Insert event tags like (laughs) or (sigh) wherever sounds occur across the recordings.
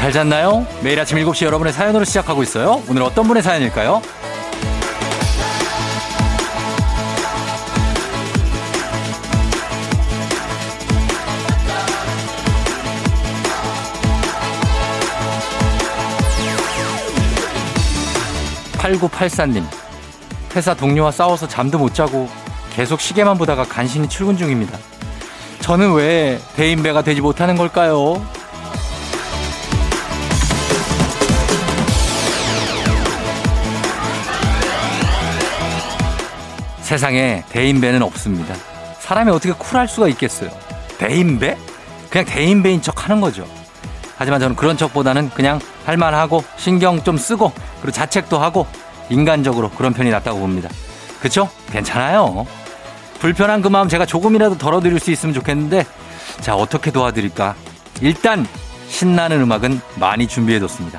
잘 잤나요? 매일 아침 7시 여러분의 사연으로 시작하고 있어요. 오늘 어떤 분의 사연일까요? 8984님. 회사 동료와 싸워서 잠도 못 자고 계속 시계만 보다가 간신히 출근 중입니다. 저는 왜 대인배가 되지 못하는 걸까요? 세상에 대인배는 없습니다. 사람이 어떻게 쿨할 수가 있겠어요? 대인배? 그냥 대인배인 척 하는 거죠. 하지만 저는 그런 척보다는 그냥 할만하고 신경 좀 쓰고 그리고 자책도 하고 인간적으로 그런 편이 낫다고 봅니다. 그쵸? 괜찮아요. 불편한 그 마음 제가 조금이라도 덜어드릴 수 있으면 좋겠는데 자 어떻게 도와드릴까? 일단 신나는 음악은 많이 준비해뒀습니다.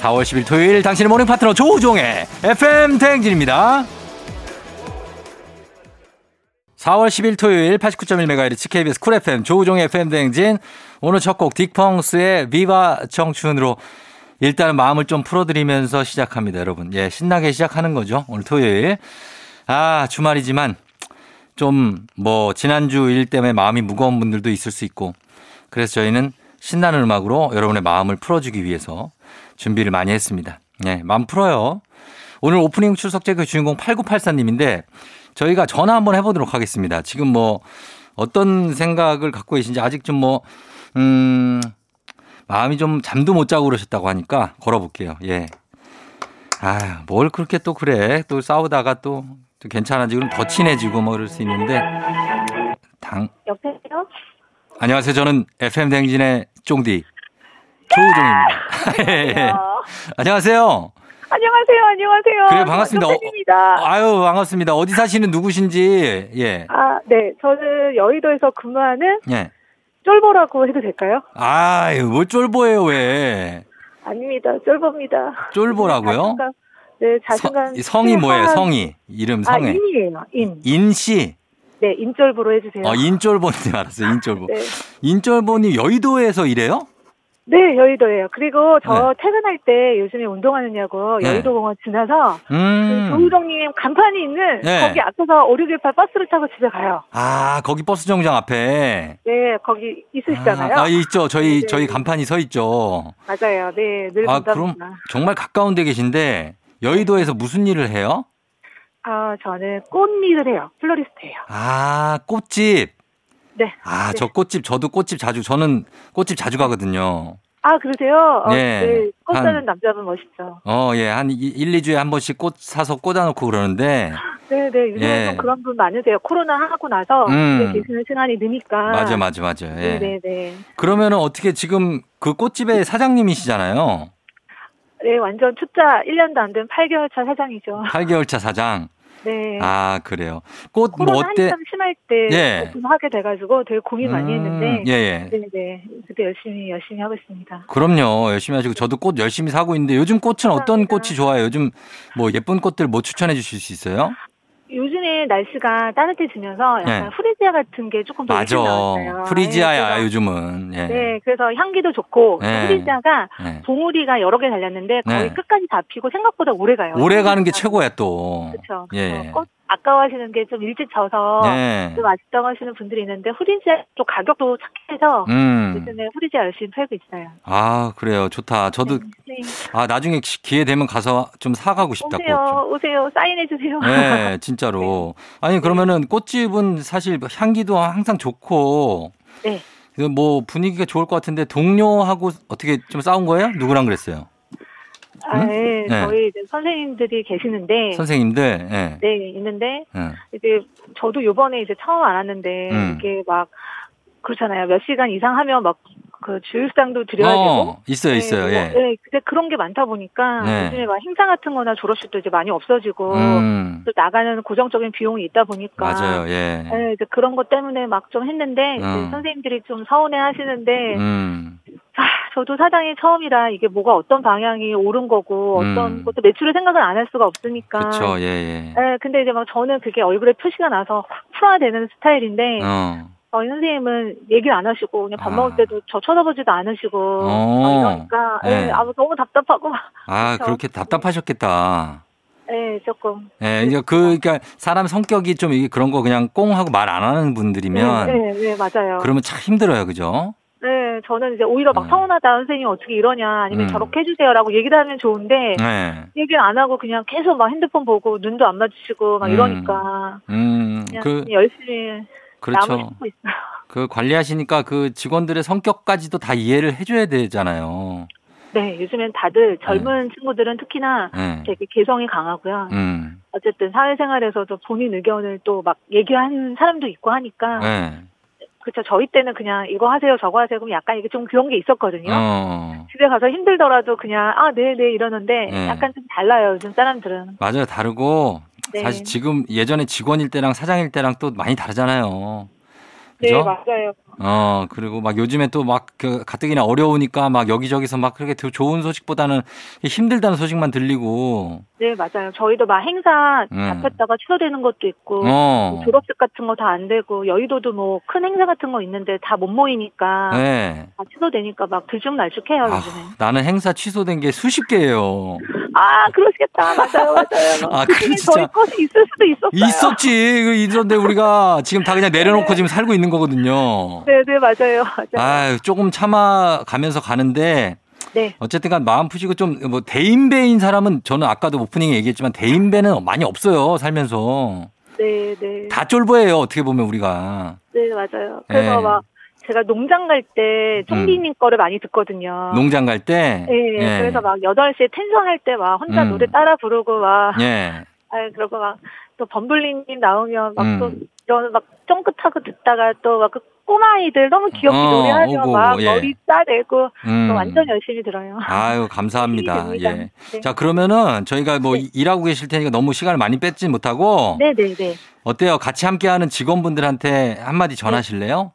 4월 10일 토요일 당신의 morning 파트너 조우종의 FM 대행진입니다. 4월 10일 토요일 89.1MHz KBS 쿨 FM 조우종의 FM 대행진. 오늘 첫 곡 딕펑스의 비바 청춘으로 일단 마음을 좀 풀어드리면서 시작합니다 여러분. 예 신나게 시작하는 거죠 오늘 토요일. 아 주말이지만 좀 뭐 지난주 일 때문에 마음이 무거운 분들도 있을 수 있고 그래서 저희는 신나는 음악으로 여러분의 마음을 풀어주기 위해서 준비를 많이 했습니다. 예 마음 풀어요. 오늘 오프닝 출석제 그 주인공 8984님인데 저희가 전화 한번 해보도록 하겠습니다. 지금 뭐 어떤 생각을 갖고 계신지 아직 좀 뭐, 음, 마음이 좀 잠도 못 자고 그러셨다고 하니까 걸어볼게요. 예. 아, 뭘 그렇게 또 그래. 또 싸우다가 또, 또 괜찮아지고 더 친해지고 뭐 그럴 수 있는데. 당. 여보세요? 안녕하세요. 저는 FM 댕진의 쫑디 조우종입니다. (laughs) 예. 안녕하세요. 안녕하세요, 안녕하세요. 그래 반갑습니다. 어, 입니다 아유 반갑습니다. 어디 사시는 누구신지 예. 아, 네, 저는 여의도에서 근무하는 예. 쫄보라고 해도 될까요? 아유 뭘 쫄보예요 왜? 아닙니다, 쫄보입니다. 쫄보라고요? 자신감, 네, 자신감. 서, 성이 뭐예요? 성이 이름 아, 성에 인이에요, 인. 인 씨. 네, 인쫄보로 해주세요. 어 인쫄보님 알았어요. 인쫄보. 네. 인쫄보님 여의도에서 일해요? 네, 여의도예요. 그리고 저 네. 퇴근할 때 요즘에 운동하느냐고 네. 여의도 공원 지나서 음. 조우종님 간판이 있는 네. 거기 앞에서 5 6 1 8 버스를 타고 집에 가요. 아 거기 버스 정류장 앞에. 네, 거기 있으시잖아요. 아, 아, 있죠. 저희 네. 저희 간판이 서 있죠. 맞아요. 네, 늘 아 그럼. 정말 가까운 데 계신데 여의도에서 무슨 일을 해요? 아, 저는 꽃 일을 해요. 플로리스트예요. 아 꽃집. 네. 아 네. 저 꽃집 저도 꽃집 자주 저는 꽃집 자주 가거든요. 아, 그러세요? 어, 네. 네. 꽃 한- 사는 남자분 멋있죠. 어, 예. 한 1, 2주에 한 번씩 꽃 사서 꽂아놓고 그러는데. 네, 네. 요즘 예. 좀 그런 분 많으세요. 코로나 하고 나서 음. 계시는 시간이 느니까. 맞아, 맞아, 맞아. 예. 네, 네, 네. 그러면 은 어떻게 지금 그 꽃집의 사장님이시잖아요. 네, 완전 투자 1년도 안 된 8개월 차 사장이죠. 8개월 차 사장. 네. 아, 그래요. 꽃 뭐 어때? 한참 심할 때 예. 오픈하게 돼가지고 되게 고민 많이 음, 했는데. 예, 예. 네, 네. 그때 열심히 열심히 하고 있습니다. 그럼요. 열심히 하시고 저도 꽃 열심히 사고 있는데 요즘 꽃은 어떤 감사합니다. 꽃이 좋아요? 요즘 뭐 예쁜 꽃들 뭐 추천해 주실 수 있어요? 요즘에 날씨가 따뜻해지면서 약간 네. 후리지아 같은 게 조금 더 맞아. 나왔어요. 프리지아야, 네, 요즘은. 예. 네, 그래서 향기도 좋고 네. 후리지아가 예. 봉우리가 여러 개 달렸는데 거의 네. 끝까지 다 피고 생각보다 오래 가요. 오래 가는 게 최고야 또. 그렇죠. 예. 꽃 아까워하시는 게 좀 일찍 져서 네. 좀 아쉽다고 하시는 분들이 있는데 후리지아 또 가격도 착해서 음. 요즘에 후리지아 열심히 팔고 있어요. 아, 그래요. 좋다. 저도 네. 아, 나중에 기- 기회 되면 가서 좀 사가고 싶다. 오세요, 오세요, 사인해 주세요. 네, (laughs) 진짜로. 아니, 그러면은 꽃집은 사실 향기도 항상 좋고, 네. 그뭐 분위기가 좋을 것 같은데 동료하고 어떻게 좀 싸운 거예요? 누구랑 그랬어요? 아, 네. 네. 저희 이제 선생님들이 계시는데 선생님들, 예. 네 있는데 예. 이제 저도 요번에 이제 처음 알았는데 음. 이게 막 그렇잖아요. 몇 시간 이상 하면 막 그 주일상도 드려야 되고. 어, 있어요, 있어요, 네, 예. 뭐, 네, 근데 그런 게 많다 보니까 네. 요즘에 막 행사 같은 거나 졸업식도 이제 많이 없어지고 음, 또 나가는 고정적인 비용이 있다 보니까 맞아요, 예. 네, 이제 그런 것 때문에 막 좀 했는데 음. 선생님들이 좀 서운해 하시는데 음, 아, 저도 사장이 처음이라 이게 뭐가 어떤 방향이 옳은 거고 음. 어떤 것도 매출을 생각을 안할 수가 없으니까 그쵸, 예, 예. 네, 근데 이제 막 저는 그게 얼굴에 표시가 나서 확 풀어야 되는 스타일인데 어, 저희 선생님은 얘기를 안 하시고 그냥 밥 아. 먹을 때도 저 쳐다보지도 않으시고 어. 막 이러니까 네. 예, 아, 너무 답답하고 아, 그렇죠. 그렇게 답답하셨겠다. 예, 조금 예, 이제 그, 그러니까 사람 성격이 좀 이게 그런 거 그냥 꽁 하고 말 안 하는 분들이면 네, 네, 네, 맞아요. 그러면 참 힘들어요. 그죠? 네, 저는 이제 오히려 막 음. 서운하다 선생님 어떻게 이러냐 아니면 음. 저렇게 해주세요라고 얘기를 하면 좋은데 네. 얘기를 안 하고 그냥 계속 막 핸드폰 보고 눈도 안 마주치고 막 음. 이러니까 음, 그냥 그, 열심히 그렇죠. (laughs) 그 관리하시니까 그 직원들의 성격까지도 다 이해를 해줘야 되잖아요. 네, 요즘엔 다들 젊은 친구들은 특히나 네. 되게 개성이 강하고요. 음, 어쨌든 사회생활에서도 본인 의견을 또 막 얘기하는 사람도 있고 하니까 네. 그렇죠. 저희 때는 그냥 이거 하세요, 저거 하세요. 그럼 약간 이게 좀 그런 게 있었거든요. 어, 집에 가서 힘들더라도 그냥 아, 네, 네 이러는데 네. 약간 좀 달라요. 요즘 사람들은. 맞아요. 다르고 네. 사실 지금 예전에 직원일 때랑 사장일 때랑 또 많이 다르잖아요. 네, 그죠? 맞아요. 어, 그리고 막 요즘에 또 막 그 가뜩이나 어려우니까 막 여기저기서 막 그렇게 더 좋은 소식보다는 힘들다는 소식만 들리고, 네, 맞아요. 저희도 막 행사 음. 잡혔다가 취소되는 것도 있고 어, 뭐 졸업식 같은 거 다 안 되고 여의도도 뭐 큰 행사 같은 거 있는데 다 못 모이니까 네. 다 취소되니까 막 들쭉날쭉해요 아, 요즘에. 나는 행사 취소된 게 수십 개예요. 아 그러시겠다 맞아요 맞아요. (laughs) 아, 그 진짜. 저희 것이 있을 수도 있었어요. 있었지. 그 있었는데 우리가 지금 다 그냥 내려놓고 지금 살고 있는 거거든요. 네 네 맞아요 (laughs) 맞아요. 아유, 조금 참아가면서 가는데 네 어쨌든 간 마음 푸시고 좀 뭐 대인배인 사람은 저는 아까도 오프닝에 얘기했지만 대인배는 많이 없어요. 살면서. 네, 네. 다 쫄보예요. 어떻게 보면 우리가. 네, 맞아요. 그래서 네. 막 제가 농장 갈 때 총리님 거를 많이 듣거든요. 농장 갈 때. 아. 네, 예. 그래서 막 8시에 텐션 할 때 막 혼자 음. 노래 따라 부르고 막, 예. (laughs) 아 그러고 막 또 범블리님 나오면 막또 음. 이런 막 쫑긋하고 듣다가 또 막 그 꼬마아이들 너무 귀엽게 어, 노래하면 오고, 막 예. 머리 싸대고 음. 또 완전 열심히 들어요. 아유, 감사합니다. (laughs) 예. 네. 자, 그러면은 저희가 뭐 네. 일하고 계실 테니까 너무 시간을 많이 뺏지 못하고 네네네. 어때요? 같이 함께 하는 직원분들한테 한마디 전하실래요?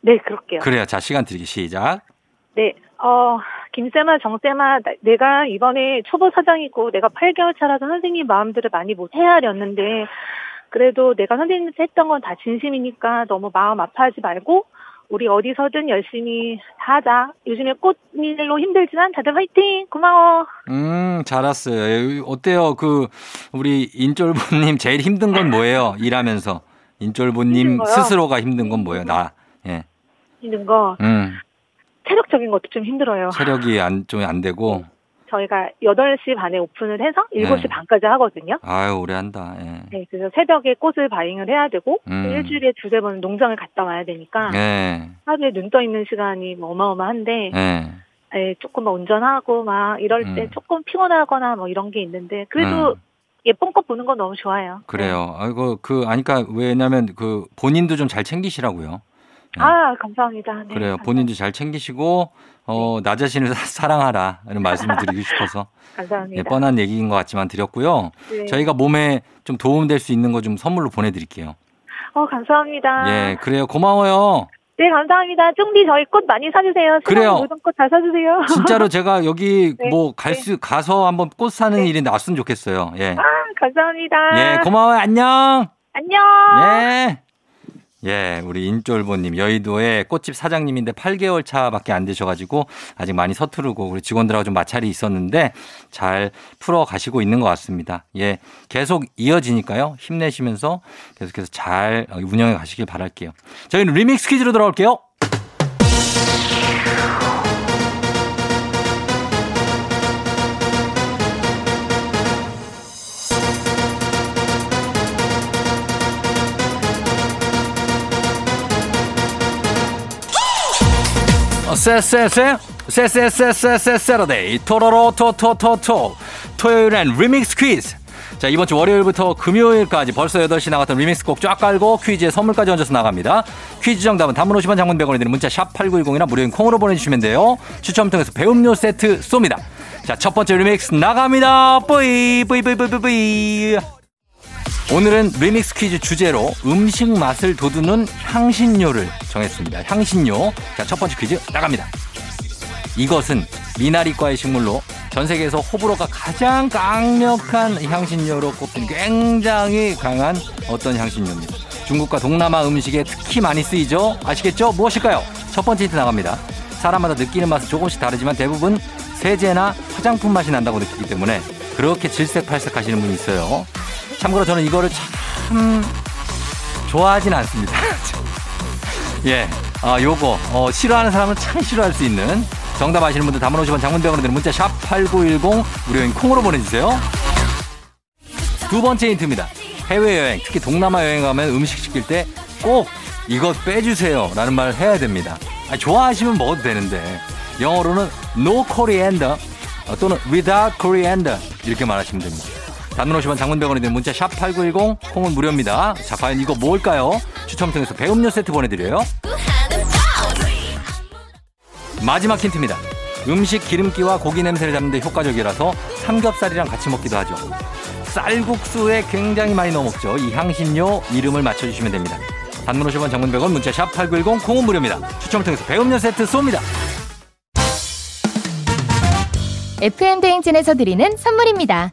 네, 그럴게요. 그래요. 자, 시간 드리기 시작. 네, 어, 김쌤아, 정쌤아, 나- 내가 이번에 초보 사장이고 내가 8개월 차라서 선생님 마음들을 많이 못 헤아렸는데, 그래도 내가 선생님한테 했던 건 다 진심이니까 너무 마음 아파하지 말고, 우리 어디서든 열심히 다 하자. 요즘에 꽃일로 힘들지만 다들 화이팅! 고마워! 음, 잘 왔어요. 예, 어때요? 그, 우리 인쫄보님 제일 힘든 건 뭐예요? 일하면서. 인쫄보님 힘든 거요? 스스로가 힘든 건 뭐예요? 나. 예. 힘든 거, 음, 체력적인 것도 좀 힘들어요. 체력이 안, 좀 안 되고. 저희가 8시 반에 오픈을 해서 7시 네. 반까지 하거든요. 아유, 오래 한다. 예. 네, 그래서 새벽에 꽃을 바잉을 해야 되고, 음. 일주일에 두세 번 농장을 갔다 와야 되니까, 예. 하루에 눈 떠 있는 시간이 뭐 어마어마한데, 예. 예, 조금 막 운전하고 막 이럴 때 음. 조금 피곤하거나 뭐 이런 게 있는데, 그래도 음. 예쁜 꽃 보는 건 너무 좋아요. 그래요. 아이고, 그, 아니까, 왜냐면 그, 본인도 좀 잘 챙기시라고요. 네. 아, 감사합니다. 네, 그래요. 본인도 잘 챙기시고, 어, 나 자신을 사- 사랑하라. 이런 말씀을 드리고 싶어서. (laughs) 감사합니다. 예, 뻔한 얘기인 것 같지만 드렸고요. 네. 저희가 몸에 좀 도움될 수 있는 거 좀 선물로 보내드릴게요. 어, 감사합니다. 예, 그래요. 고마워요. 네, 감사합니다. 쫑디 저희 꽃 많이 사주세요. 그래요. 모든 꽃 다 사주세요. (laughs) 진짜로 제가 여기 네, 뭐 갈 수, 가서 한번 꽃 사는 네. 일이 났으면 좋겠어요. 예. 아, 감사합니다. 예, 고마워요. 안녕. 안녕. 예. 예, 우리 인쫄보님 여의도의 꽃집 사장님인데 8개월 차밖에 안 되셔가지고 아직 많이 서투르고 우리 직원들하고 좀 마찰이 있었는데 잘 풀어 가시고 있는 것 같습니다. 예, 계속 이어지니까요. 힘내시면서 계속해서 잘 운영해 가시길 바랄게요. 저희는 리믹스 퀴즈로 돌아올게요. 쎄쎄쎄 쎄쎄쎄쎄쎄 세러데이 토로로 토토토토 토요일엔 리믹스 퀴즈 자 이번 주 월요일부터 금요일까지 벌써 8시 나갔던 리믹스 곡 쫙 깔고 퀴즈에 선물까지 얹어서 나갑니다 퀴즈 정답은 단문 50원 장문 100원이 드는 문자 샵 8910이나 무료인 콩으로 보내주시면 돼요 추첨 통해서 배음료 세트 쏩니다 자 첫 번째 리믹스 나갑니다 뿌이 뿌이 뿌이 뿌이 뿌이 오늘은 리믹스 퀴즈 주제로 음식 맛을 돋우는 향신료를 정했습니다. 향신료. 자, 첫 번째 퀴즈 나갑니다. 이것은 미나리과의 식물로 전 세계에서 호불호가 가장 강력한 향신료로 꼽힌 굉장히 강한 어떤 향신료입니다. 중국과 동남아 음식에 특히 많이 쓰이죠? 아시겠죠? 무엇일까요? 첫 번째 힌트 나갑니다. 사람마다 느끼는 맛은 조금씩 다르지만 대부분 세제나 화장품 맛이 난다고 느끼기 때문에 그렇게 질색팔색 하시는 분이 있어요. 참고로 저는 이거를 참 좋아하진 않습니다. (laughs) 예. 아, 요거, 어, 싫어하는 사람은 참 싫어할 수 있는 정답 아시는 분들 담은 50원 장문병원에 드는 문자 샵 8910 무료인 콩으로 보내주세요. 두 번째 힌트입니다. 해외여행, 특히 동남아 여행 가면 음식 시킬 때 꼭 이것 빼주세요 라는 말을 해야 됩니다. 아, 좋아하시면 먹어도 되는데 영어로는 no coriander 어, 또는 without coriander 이렇게 말하시면 됩니다. 단문 50원 장문병원에 드는 문자 샵 8910 콩은 무료입니다. 자 과연 이거 뭘까요? 추첨 통해서 배음료 세트 보내드려요. 마지막 힌트입니다. 음식 기름기와 고기 냄새를 잡는 데 효과적이라서 삼겹살이랑 같이 먹기도 하죠. 쌀국수에 굉장히 많이 넣어 먹죠. 이 향신료 이름을 맞춰주시면 됩니다. 단문 50원 장문 100원 문자 샵 8910 콩은 무료입니다. 추첨을 통해서 배음료 세트 쏩니다. FM 대행진에서 드리는 선물입니다.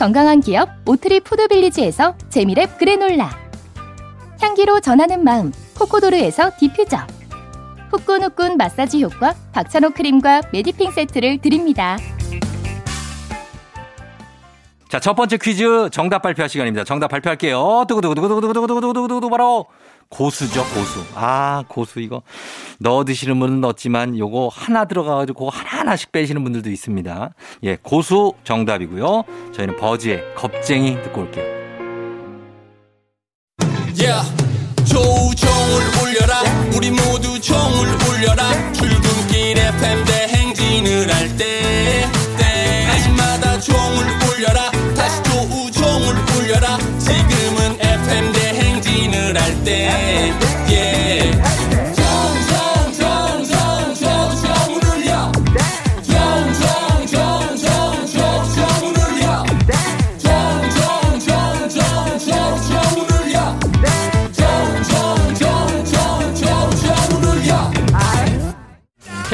건강한 기업 오트리 푸드빌리지에서 재미랩 그래놀라 향기로 전하는 마음 코코도르에서 디퓨저 후끈후끈 마사지 효과 박찬호 크림과 메디핑 세트를 드립니다. 자, 첫 번째 퀴즈 정답 발표할 시간입니다. 정답 발표할게요. 두구두구두구두구두구두구두구두구 바로 고수죠, 고수. 아, 고수 이거 넣어 드시는 분은 넣었지만 요거 하나 들어가 가지고 그거 하나하나씩 빼시는 분들도 있습니다. 예, 고수 정답이고요. 저희는 버즈의 겁쟁이 듣고 올게요. Yeah.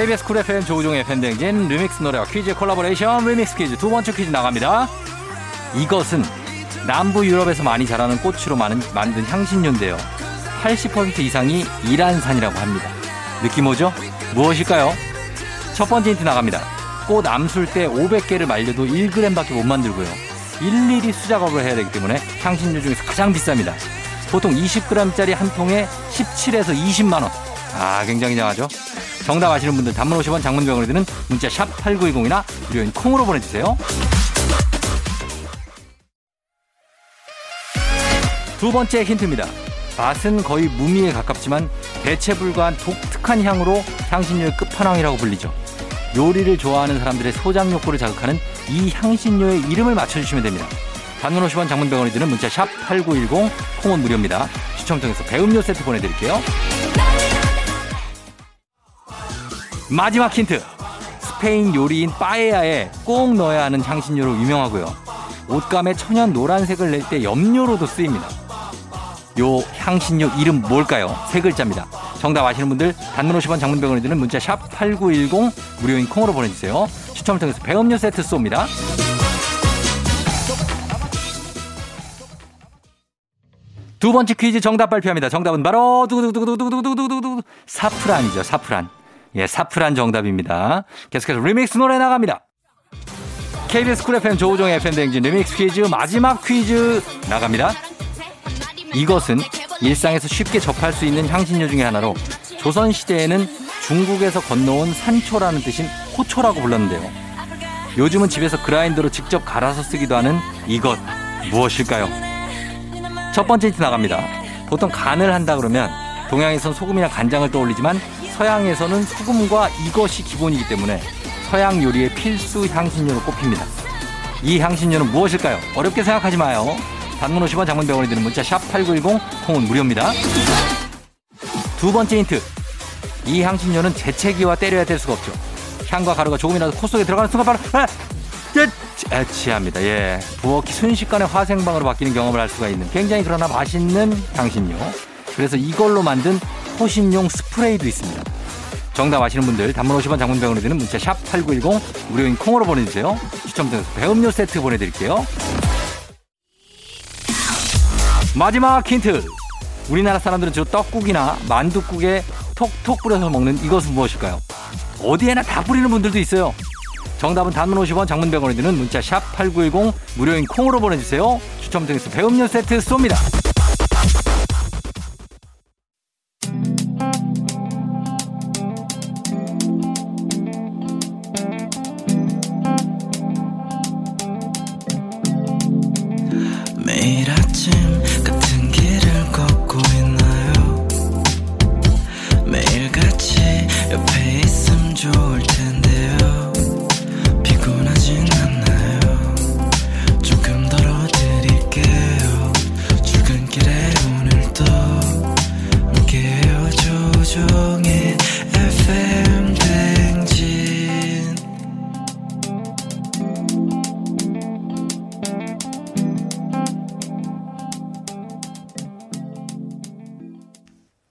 KBS 쿨 FM 조우종의 팬댕진 리믹스 노래와 퀴즈 콜라보레이션 리믹스 퀴즈 두 번째 퀴즈 나갑니다. 이것은 남부 유럽에서 많이 자라는 꽃으로 만든 향신료인데요. 80% 이상이 이란산이라고 합니다. 느낌 오죠? 무엇일까요? 첫 번째 힌트 나갑니다. 꽃 암술대 500개를 말려도 1g밖에 못 만들고요. 일일이 수작업을 해야 되기 때문에 향신료 중에서 가장 비쌉니다. 보통 20g짜리 한 통에 17에서 20만 원. 아, 굉장히 장하죠? 정답 아시는 분들 단문 50원 장문 병원에 드는 문자 샵 8910이나 무료인 콩으로 보내주세요. 두 번째 힌트입니다. 맛은 거의 무미에 가깝지만 대체 불가한 독특한 향으로 향신료의 끝판왕이라고 불리죠. 요리를 좋아하는 사람들의 소장 욕구를 자극하는 이 향신료의 이름을 맞춰주시면 됩니다. 단문 50원 장문병원이 드는 문자 샵 8910 콩은 무료입니다. 추첨 통해서 배음료 세트 보내드릴게요. 마지막 힌트. 스페인 요리인 빠에야에 꼭 넣어야 하는 향신료로 유명하고요. 옷감에 천연 노란색을 낼 때 염료로도 쓰입니다. 요 향신료 이름 뭘까요? 세 글자입니다. 정답 아시는 분들 단문 50원 장문병원에 드는 문자 샵 8910 무료인 콩으로 보내주세요. 추첨을 통해서 배음료 세트 쏩니다. 두 번째 퀴즈 정답 발표합니다. 정답은 바로 두구두구두구두구두구두구두구 사프란이죠. 사프란. 예, 사프란 정답입니다. 계속해서 리믹스 노래 나갑니다. KBS Cool FM 조우종 FM 대행진 리믹스 퀴즈 마지막 퀴즈 나갑니다. 이것은 일상에서 쉽게 접할 수 있는 향신료 중에 하나로 조선시대에는 중국에서 건너온 산초라는 뜻인 호초라고 불렀는데요. 요즘은 집에서 그라인더로 직접 갈아서 쓰기도 하는 이것 무엇일까요? 첫 번째 힌트 나갑니다. 보통 간을 한다 그러면 동양에선 소금이나 간장을 떠올리지만 서양에서는 소금과 이것이 기본이기 때문에 서양 요리의 필수 향신료로 꼽힙니다. 이 향신료는 무엇일까요? 어렵게 생각하지 마요. 단문 50원 장문병원이 드는 문자 샵 8910 콩은 무료입니다. 두 번째 힌트. 이 향신료는 재채기와 때려야 될 수가 없죠. 향과 가루가 조금이라도 코 속에 들어가는 순간 바로 아! 끝! 애취합니다. 예. 부엌이 순식간에 화생방으로 바뀌는 경험을 할 수가 있는 굉장히 그러나 맛있는 향신료. 그래서 이걸로 만든 호신용 스프레이도 있습니다. 정답 아시는 분들 단문 50원 장문병원에 드는 문자 샵 8910 무료인 콩으로 보내주세요. 추첨 통해서 배음료 세트 보내드릴게요. 마지막 힌트. 우리나라 사람들은 주로 떡국이나 만두국에 톡톡 뿌려서 먹는 이것은 무엇일까요? 어디에나 다 뿌리는 분들도 있어요. 정답은 단문 50원 장문 100원이 드는 문자 샵 8910 무료인 콩으로 보내주세요. 추첨 통해서 배음료 세트 쏩니다.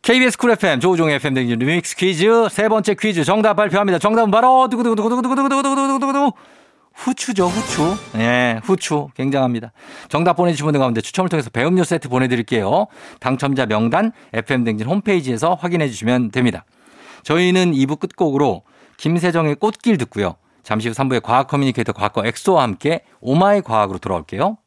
KBS Cool FM 조우종의 FM 댕진 리믹스 퀴즈 세 번째 퀴즈 정답 발표합니다. 정답은 바로 두구두구두구두구두구두구두구두구 후추죠 후추. 예, 후추 굉장합니다. 정답 보내주신 분들 가운데 추첨을 통해서 배 음료 세트 보내드릴게요. 당첨자 명단 FM 댕진 홈페이지에서 확인해 주시면 됩니다. 저희는 2부 끝곡으로 김세정의 꽃길 듣고요. 잠시 후 3부의 과학 communicator 과커 엑소와 함께 oh my 과학으로 돌아올게요.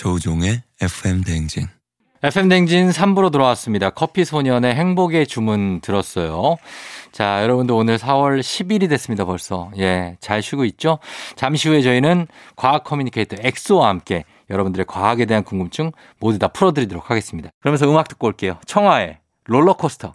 조우종의 FM 대행진 FM 댕진 3부로 돌아왔습니다. 커피 소년의 행복의 주문 들었어요. 자, 여러분들 오늘 4월 10일이 됐습니다, 벌써. 예, 잘 쉬고 있죠? 잠시 후에 저희는 과학 communicator 엑소와 함께 여러분들의 과학에 대한 궁금증 모두 다 풀어드리도록 하겠습니다. 그러면서 음악 듣고 올게요. 청하의 롤러코스터.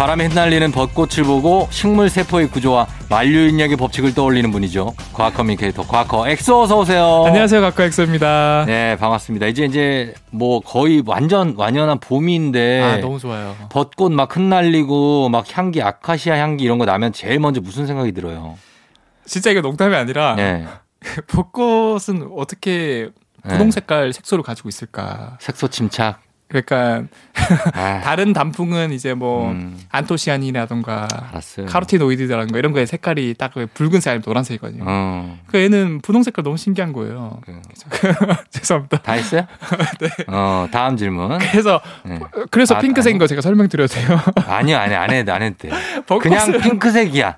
바람에 흩날리는 벚꽃을 보고 식물 세포의 구조와 만유인력의 법칙을 떠올리는 분이죠. 과학 communicator 과커 엑소 어서 오세요. 안녕하세요, 과커 엑소입니다. 네, 반갑습니다. 이제 이제 뭐 거의 완전 완연한 봄인데 아, 너무 좋아요. 벚꽃 막 흩날리고 막 향기 아카시아 향기 이런 거 나면 제일 먼저 무슨 생각이 들어요? 진짜 이거 농담이 아니라 네. (laughs) 벚꽃은 어떻게 분홍 색깔 색소를 가지고 있을까? 색소 침착. 그러니까 아, (laughs) 다른 단풍은 이제 뭐 음, 안토시아닌이라던가 알았어요. 거 이런 거에 색깔이 딱 붉은색 아니면 노란색이거든요. 어, 그 애는 분홍 색깔 너무 신기한 거예요. 그, (laughs) 죄송합니다. 다 했어요? (laughs) 어, 다음 질문. 그래서 네. 그래서 아, 핑크색인 거 제가 설명드려도 돼요. 아니요, 아니, 안 해도, 안 해도 돼. 그냥 핑크색이야.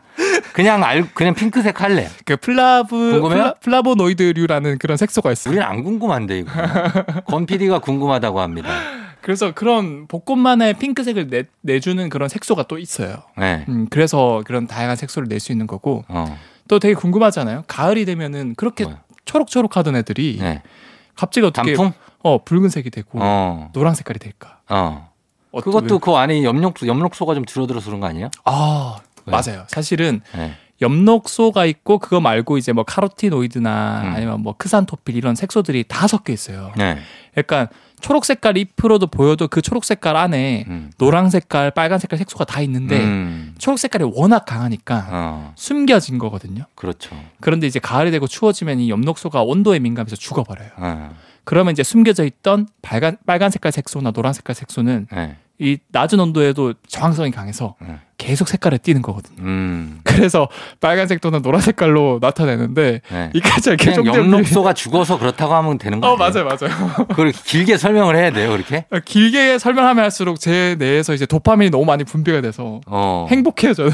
그냥 알, 그냥 핑크색 할래. 그 플라브 궁금해요? 플라, 보노이드류라는 그런 색소가 있어요. 우리는 안 궁금한데, 이거. 권 PD가 궁금하다고 합니다. 그래서 그런 벚꽃만의 핑크색을 내, 내주는 그런 색소가 또 있어요. 네. 음, 그래서 그런 다양한 색소를 낼 수 있는 거고 어, 또 되게 궁금하잖아요. 가을이 되면은 그렇게 뭐야? 초록초록하던 애들이 네. 갑자기 어떻게 단풍? 어 붉은색이 되고 어, 노란 색깔이 될까? 어. 그것도 왜- 그 안에 엽록소, 엽록소가 좀 줄어들어서 그런 거 아니에요? 아 왜? 맞아요. 사실은 네. 엽록소가 있고 그거 말고 이제 뭐 카로티노이드나 음. 아니면 뭐 크산토필 이런 색소들이 다 섞여 있어요. 네. 약간 초록 색깔 잎으로도 보여도 그 초록 색깔 안에 음. 노란 색깔, 빨간 색깔 색소가 다 있는데 음. 초록 색깔이 워낙 강하니까 어, 숨겨진 거거든요. 그렇죠. 그런데 이제 가을이 되고 추워지면 이 엽록소가 온도에 민감해서 죽어버려요. 어, 그러면 이제 숨겨져 있던 빨간 빨간 색깔 색소나 노란 색깔 색소는 네. 이 낮은 온도에도 저항성이 강해서 네. 계속 색깔을 띠는 거거든요. 음. 그래서 빨간색 또는 노란 색깔로 나타내는데 네. 이까지 이렇게 그냥 좀 엽록소가 죽어서 그렇다고 하면 되는 거 어? 맞아요 맞아요. 그걸 길게 설명을 해야 돼요, 그렇게? 길게 설명하면 할수록 제 뇌에서 이제 도파민이 너무 많이 분비가 돼서 어. 행복해요 저는.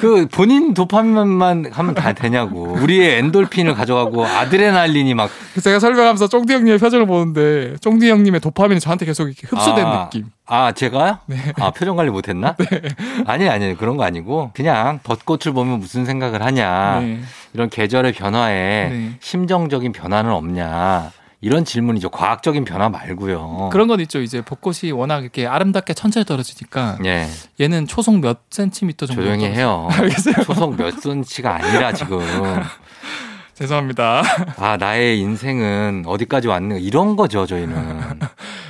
그 본인 도파민만 하면 다 되냐고. 우리의 엔돌핀을 가져가고 아드레날린이 막 제가 설명하면서 쫑디 형님의 표정을 보는데 쫑디 형님의 도파민이 저한테 계속 흡수된 아, 느낌. 아, 제가요? 네. 아, 표정 관리 못 했나? 아니, 아니, 그런 거 아니고 그냥 벚꽃을 보면 무슨 생각을 하냐. 네. 이런 계절의 변화에 네. 심정적인 변화는 없냐. 이런 질문이죠. 과학적인 변화 말고요. 그런 건 있죠. 이제 벚꽃이 워낙 이렇게 아름답게 천천히 떨어지니까 예. 얘는 초속 몇 센티미터 정도 조용히. 해요. (laughs) 알겠어요. 초속 몇 센치가 아니라 지금. (laughs) 죄송합니다. (laughs) 아, 나의 인생은 어디까지 왔는가. 이런 거죠, 저희는.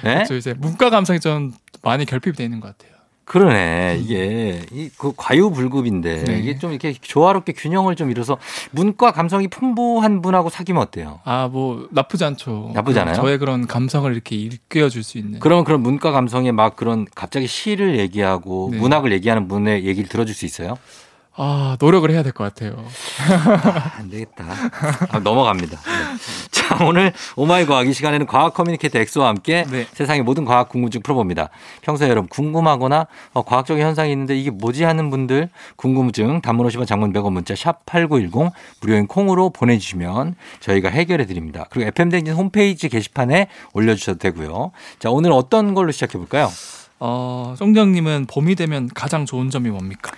예? 저 이제 문과 감성이 좀 많이 결핍이 돼 있는 것 같아요. 그러네. 이게 이그 과유불급인데 네. 이게 좀 이렇게 조화롭게 균형을 좀 이뤄서 문과 감성이 풍부한 분하고 사귀면 어때요? 아, 뭐 나쁘지 않죠. 나쁘지 않아요? 저의 그런 감성을 이렇게 일깨워 줄 수 있는. 그러면 그런 문과 감성에 막 그런 갑자기 시를 얘기하고 네. 문학을 얘기하는 분의 얘기를 들어줄 수 있어요? 아, 노력을 해야 될 것 같아요. 아, 안 되겠다. 아, 넘어갑니다. 네. 자, 오늘 oh my 과학 이 시간에는 과학 communicator 엑소와 함께 네. 세상의 모든 과학 궁금증 풀어봅니다. 평소에 여러분 궁금하거나 어, 과학적인 현상이 있는데 이게 뭐지 하는 분들 궁금증 단문 50원 장문 100원 문자 샵 8910 무료인 콩으로 보내주시면 저희가 해결해 드립니다. 그리고 FM댕진 홈페이지 게시판에 올려주셔도 되고요. 자, 오늘 어떤 걸로 시작해 볼까요? 어, 쫑디님은 봄이 되면 가장 좋은 점이 뭡니까?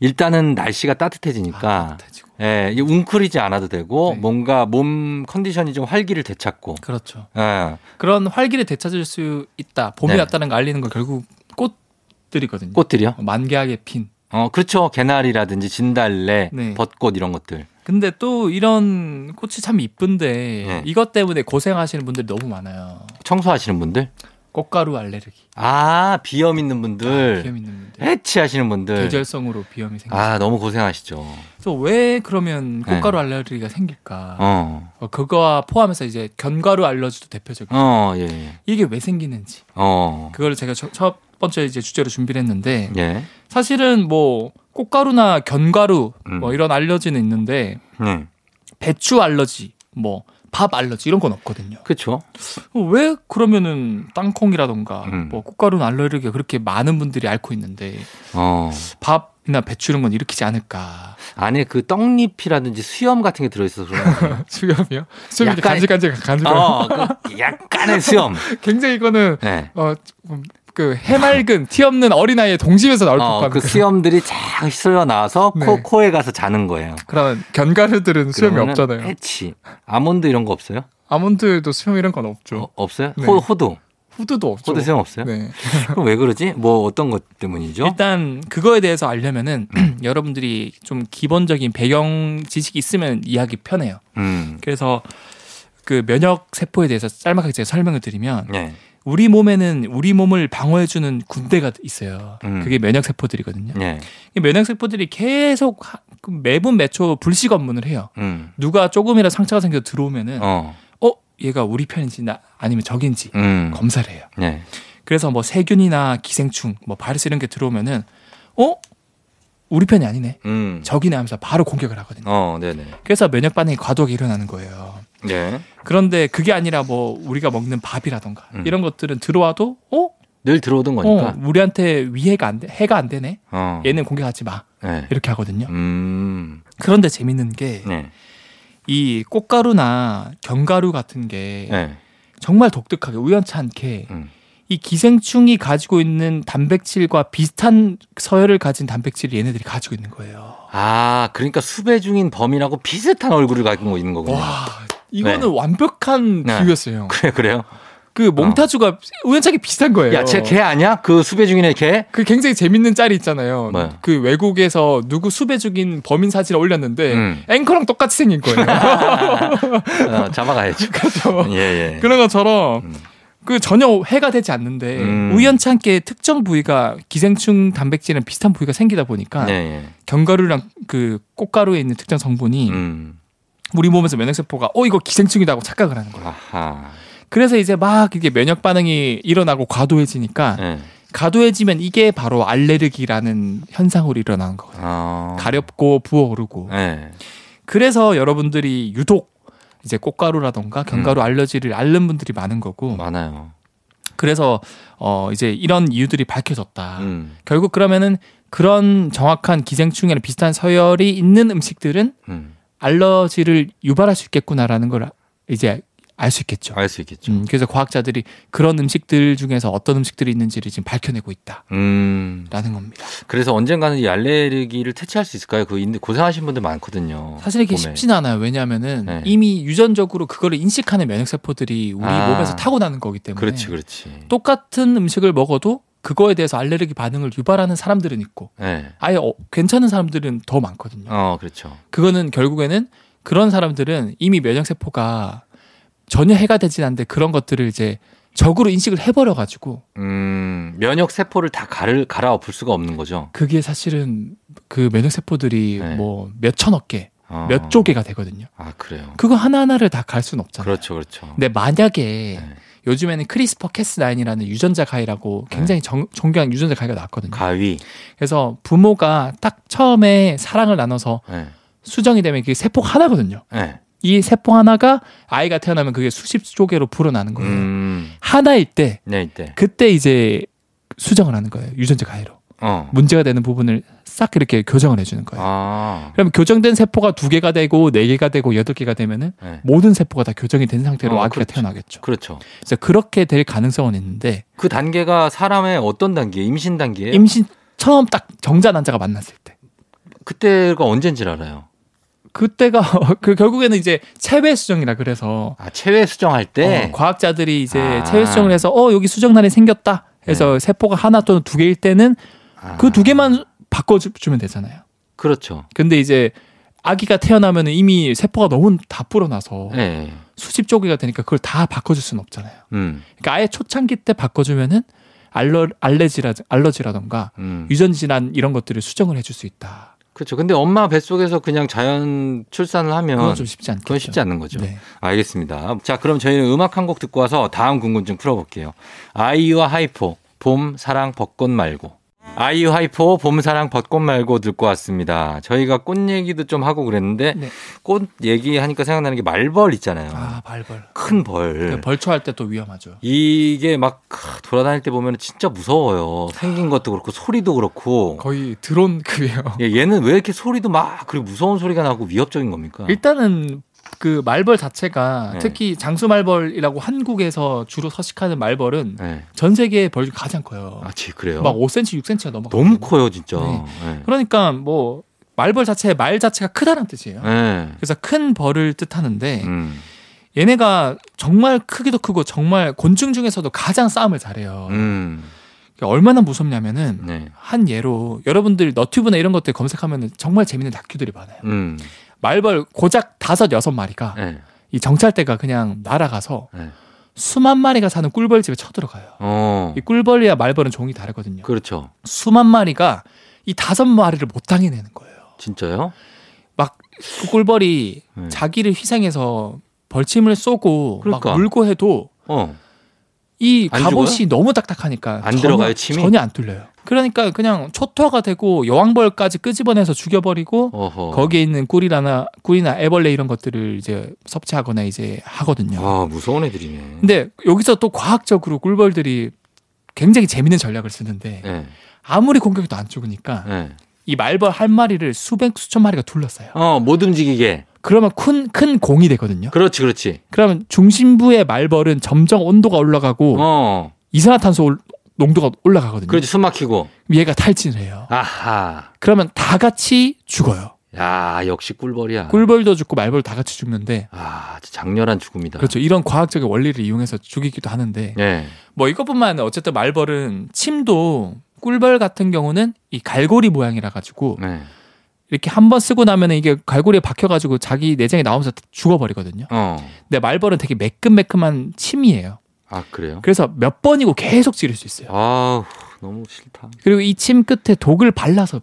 일단은 날씨가 따뜻해지니까 따뜻해지고. 예, 웅크리지 않아도 되고 네. 뭔가 몸 컨디션이 좀 활기를 되찾고 그렇죠. 예, 그런 활기를 되찾을 수 있다. 봄이 네. 왔다는 걸 알리는 건 결국 꽃들이거든요. 꽃들이요? 만개하게 핀. 어, 그렇죠. 개나리라든지 진달래, 네. 벚꽃 이런 것들. 근데 또 이런 꽃이 참 이쁜데 네. 이것 때문에 고생하시는 분들이 너무 많아요. 청소하시는 분들. 꽃가루 알레르기. 아, 비염 있는 분들. 비염 있는 분들. 해치하시는 분들. 계절성으로 비염이 생겨. 아, 너무 고생하시죠. 그래서 왜 그러면 네. 꽃가루 알레르기가 생길까? 어. 어, 그거와 포함해서 이제 견과류 알러지도 대표적이고 어, 예, 예. 이게 왜 생기는지 어. 그걸 제가 저- 첫 번째 이제 주제로 준비를 했는데 예. 사실은 뭐 꽃가루나 견과류 음. 뭐 이런 알러지는 있는데 네. 배추 알러지 뭐 밥 알러지 이런 건 없거든요. 그렇죠. 어, 왜 그러면은 땅콩이라던가 음. 뭐 꽃가루는 알레르기가 그렇게 많은 분들이 앓고 있는데 어. 밥이나 배추 이런 건 일으키지 않을까? 안에 그 떡잎이라든지 수염 같은 게 들어있어서 그런. (laughs) 수염이요? 수염이 약간- 간질간질 간질. 어, 그 약간의 수염. (laughs) 굉장히 이거는 네. 어, 음, 그 해맑은 티 없는 어린아이의 동집에서 나올 것 어, 같은 그 수염들이 쫙 휘슬러 나와서 코, 네. 코에 가서 자는 거예요. 그런 견과류들은 수염이 없잖아요. 해치. 아몬드 이런 거 없어요? 아몬드도 수염 이런 건 없죠. 어, 없어요? 네. 호, 호두. 후드도 없죠. 호두 수염 없어요? 네. (laughs) 그럼 왜 그러지? 뭐 어떤 것 때문이죠? 일단 그거에 대해서 알려면은 (clears throat) 여러분들이 좀 기본적인 배경 지식이 있으면 이해하기 편해요. 음. 그래서 그 면역 세포에 대해서 짤막하게 제가 설명을 드리면 네. 우리 몸에는 우리 몸을 방어해주는 군대가 있어요. 음. 그게 면역 세포들이거든요. 네. 이 면역 세포들이 계속 하- 그럼 매분 매초 불식 업무를 해요. 음. 누가 조금이라 상처가 생겨 들어오면은 어. 어. 얘가 우리 편인지 나 아니면 적인지 음. 검사를 해요. 네. 그래서 뭐 세균이나 기생충, 뭐 바이러스 이런 게 들어오면은 어 우리 편이 아니네 음. 적이네 하면서 바로 공격을 하거든요. 어. 그래서 면역 반응이 과도하게 일어나는 거예요. 네. 그런데 그게 아니라 뭐 우리가 먹는 밥이라던가 음. 이런 것들은 들어와도 어? 늘 들어오던 어 거니까. 우리한테 위해가 안 돼, 해가 안 되네. 어. 얘는 공격하지 마 네. 이렇게 하거든요. 음. 그런데 재밌는 게이 네. 꽃가루나 견가루 같은 게 네. 정말 독특하게 우연찮게 음. 이 기생충이 가지고 있는 단백질과 비슷한 서열을 가진 단백질을 얘네들이 가지고 있는 거예요. 아, 그러니까 수배 중인 범인하고 비슷한 얼굴을 가지고 있는 거군요. 와, 이거는 네. 완벽한 네. 비유였어요. (laughs) 그래, 그래요? 그 몽타주가 우연찮게 비슷한 거예요. 야, 쟤 걔 아니야? 그 수배 중인의 걔? 그 굉장히 재밌는 짤이 있잖아요. 뭐요? 그 외국에서 누구 수배 중인 범인 사진을 올렸는데 음. 앵커랑 똑같이 생긴 거예요. (laughs) 어, 잡아가야죠. (laughs) 그렇죠. 예, 예. 그런 것처럼 음. 그 전혀 해가 되지 않는데 음. 우연찮게 특정 부위가 기생충 단백질이랑 비슷한 부위가 생기다 보니까 예, 예. 견가루랑 그 꽃가루에 있는 특정 성분이 음. 우리 몸에서 면역세포가 어 이거 기생충이다 고 착각을 하는 거예요. 아하. 그래서 이제 막 이게 면역 반응이 일어나고 과도해지니까 예. 과도해지면 이게 바로 알레르기라는 현상으로 일어나는 거거든요. 어. 가렵고 부어오르고. 예. 그래서 여러분들이 유독 이제 꽃가루라던가 견가루 알러지를 앓는 분들이 많은 거고. 많아요. 그래서 어 이제 이런 이유들이 밝혀졌다. 음. 결국 그러면은 그런 정확한 기생충이랑 비슷한 서열이 있는 음식들은 음. 알러지를 유발할 수 있겠구나라는 걸 이제 알 수 있겠죠. 알 수 있겠죠. 음, 그래서 과학자들이 그런 음식들 중에서 어떤 음식들이 있는지를 지금 밝혀내고 있다라는 음. 겁니다. 그래서 언젠가는 이 알레르기를 퇴치할 수 있을까요? 그 고생하신 분들 많거든요. 사실 이게. 쉽지는 않아요. 왜냐하면은 네. 이미 유전적으로 그거를 인식하는 면역 세포들이 우리 아. 몸에서 타고나는 거기 때문에 그렇지, 그렇지. 똑같은 음식을 먹어도 그거에 대해서 알레르기 반응을 유발하는 사람들은 있고 예. 아예 어, 괜찮은 사람들은 더 많거든요. 어, 그렇죠. 그거는 결국에는 그런 사람들은 이미 면역 세포가 전혀 해가 되진 않는데 그런 것들을 이제 적으로 인식을 해버려 가지고 음, 면역 세포를 다 가를 갈아 엎을 수가 없는 거죠. 그게 사실은 그 면역 세포들이 네. 뭐 몇 천억 개, 어. 몇 조개가 되거든요. 아, 그래요. 그거 하나 하나를 다 갈 수는 없잖아요. 그렇죠, 그렇죠. 근데 만약에 네. 요즘에는 CRISPR Cas9이라는 유전자 가위라고 굉장히 정, 정교한 유전자 가위가 나왔거든요. 가위. 그래서 부모가 딱 처음에 사랑을 나눠서 예. 수정이 되면 그게 세포가 하나거든요. 예. 이 세포 하나가 아이가 태어나면 그게 수십 조개로 불어나는 거예요. 음. 하나일 때 네. 그때 이제 수정을 하는 거예요. 유전자 가위로. 어. 문제가 되는 부분을 싹 이렇게 교정을 해주는 거예요. 아. 그럼 교정된 세포가 두 개가 되고 네 개가 되고 여덟 개가 되면은 네. 모든 세포가 다 교정이 된 상태로 어, 아기가 그렇죠. 태어나겠죠. 그렇죠. 그래서 그렇게 될 가능성은 있는데 그 단계가 사람의 어떤 단계? 임신 단계예요? 임신 처음 딱 정자 난자가 만났을 때 그때가 언젠지 알아요. 그때가 (laughs) 그 결국에는 이제 체외 수정이라 그래서 아, 체외 수정할 때. 어, 과학자들이 이제 아. 체외 수정을 해서 어 여기 수정란이 생겼다 해서 세포가 하나 또는 두 개일 때는 아, 그 두 개만 바꿔주면 되잖아요. 그렇죠. 근데 이제 아기가 태어나면 이미 세포가 너무 다 불어나서 예. 수십 조개가 되니까 그걸 다 바꿔줄 수는 없잖아요. 음. 그러니까 아예 초창기 때 바꿔주면은 알러 알레지라 알러지라던가 음. 유전 질환 이런 것들을 수정을 해줄 수 있다. 그렇죠. 근데 엄마 뱃속에서 그냥 자연 출산을 하면 그건 좀 쉽지 않겠죠. 그건 쉽지 않는 거죠. 네. 알겠습니다. 자, 그럼 저희는 음악 한 곡 듣고 와서 다음 궁금증 풀어볼게요. 아이유와 하이포, 봄, 사랑, 벚꽃 말고. 아이유 하이포, 봄, 사랑, 벚꽃 말고 듣고 왔습니다. 저희가 꽃 얘기도 좀 하고 그랬는데 네. 꽃 얘기하니까 생각나는 게 말벌 있잖아요. 아 말벌. 큰 벌. 벌초 할 때 또 위험하죠. 이게 막 돌아다닐 때 보면 진짜 무서워요. 생긴 것도 그렇고 소리도 그렇고. 거의 드론 급이에요. 예, 얘는 왜 이렇게 소리도 막 그리고 무서운 소리가 나고 위협적인 겁니까? 일단은 그 말벌 자체가 네. 특히 장수 말벌이라고 한국에서 주로 서식하는 말벌은 네. 전 세계 벌중 가장 커요. 아, 지 그래요? 막 5cm, 6cm가 넘어. 너무 커요, 진짜. 네. 네. 그러니까 뭐 말벌 자체 말 자체가 크다는 뜻이에요. 네. 그래서 큰 벌을 뜻하는데 음. 얘네가 정말 크기도 크고 정말 곤충 중에서도 가장 싸움을 잘해요. 음. 그러니까 얼마나 무섭냐면은 네. 한 예로 여러분들 너튜브나 이런 것들 검색하면 정말 재밌는 다큐들이 많아요. 음. 말벌 고작 다섯 여섯 마리가 네. 이 정찰대가 그냥 날아가서 네. 수만 마리가 사는 꿀벌집에 쳐들어가요. 어. 이 꿀벌이야 말벌은 종이 다르거든요. 그렇죠. 수만 마리가 이 다섯 마리를 못 당해내는 거예요. 진짜요? 막 그 꿀벌이 네. 자기를 희생해서 벌침을 쏘고 그러니까. 막 물고 해도 어. 이안 갑옷이 너무 딱딱하니까 안 전혀- 들어가요, 침이? 전혀 안 뚫려요. 그러니까 그냥 초토화가 되고 여왕벌까지 끄집어내서 죽여버리고 어허. 거기에 있는 꿀이나 꿀이나 애벌레 이런 것들을 이제 섭취하거나 이제 하거든요. 아, 무서운 애들이네. 근데 여기서 또 과학적으로 꿀벌들이 굉장히 재밌는 전략을 쓰는데 예. 아무리 공격해도 안 죽으니까 예. 이 말벌 한 마리를 수백 수천 마리가 둘러싸요. 어, 못 움직이게. 그러면 큰 큰 공이 되거든요. 그렇지, 그렇지. 그러면 중심부의 말벌은 점점 온도가 올라가고 어. 이산화탄소 올- 농도가 올라가거든요. 그렇지, 숨 막히고. 얘가 탈진을 해요. 아하. 그러면 다 같이 죽어요. 야, 역시 꿀벌이야. 꿀벌도 죽고 말벌도 다 같이 죽는데 아, 장렬한 죽음이다. 그렇죠. 이런 과학적인 원리를 이용해서 죽이기도 하는데 예. 뭐 이것뿐만 아니라 어쨌든 말벌은 침도 꿀벌 같은 경우는 이 갈고리 모양이라 가지고 네. 이렇게 한 번 쓰고 나면 이게 갈고리에 박혀가지고 자기 내장이 나오면서 죽어버리거든요. 어. 근데 말벌은 되게 매끈매끈한 침이에요. 아, 그래요? 그래서 몇 번이고 계속 찌를 수 있어요. 아우, 너무 싫다. 그리고 이 침 끝에 독을 발라서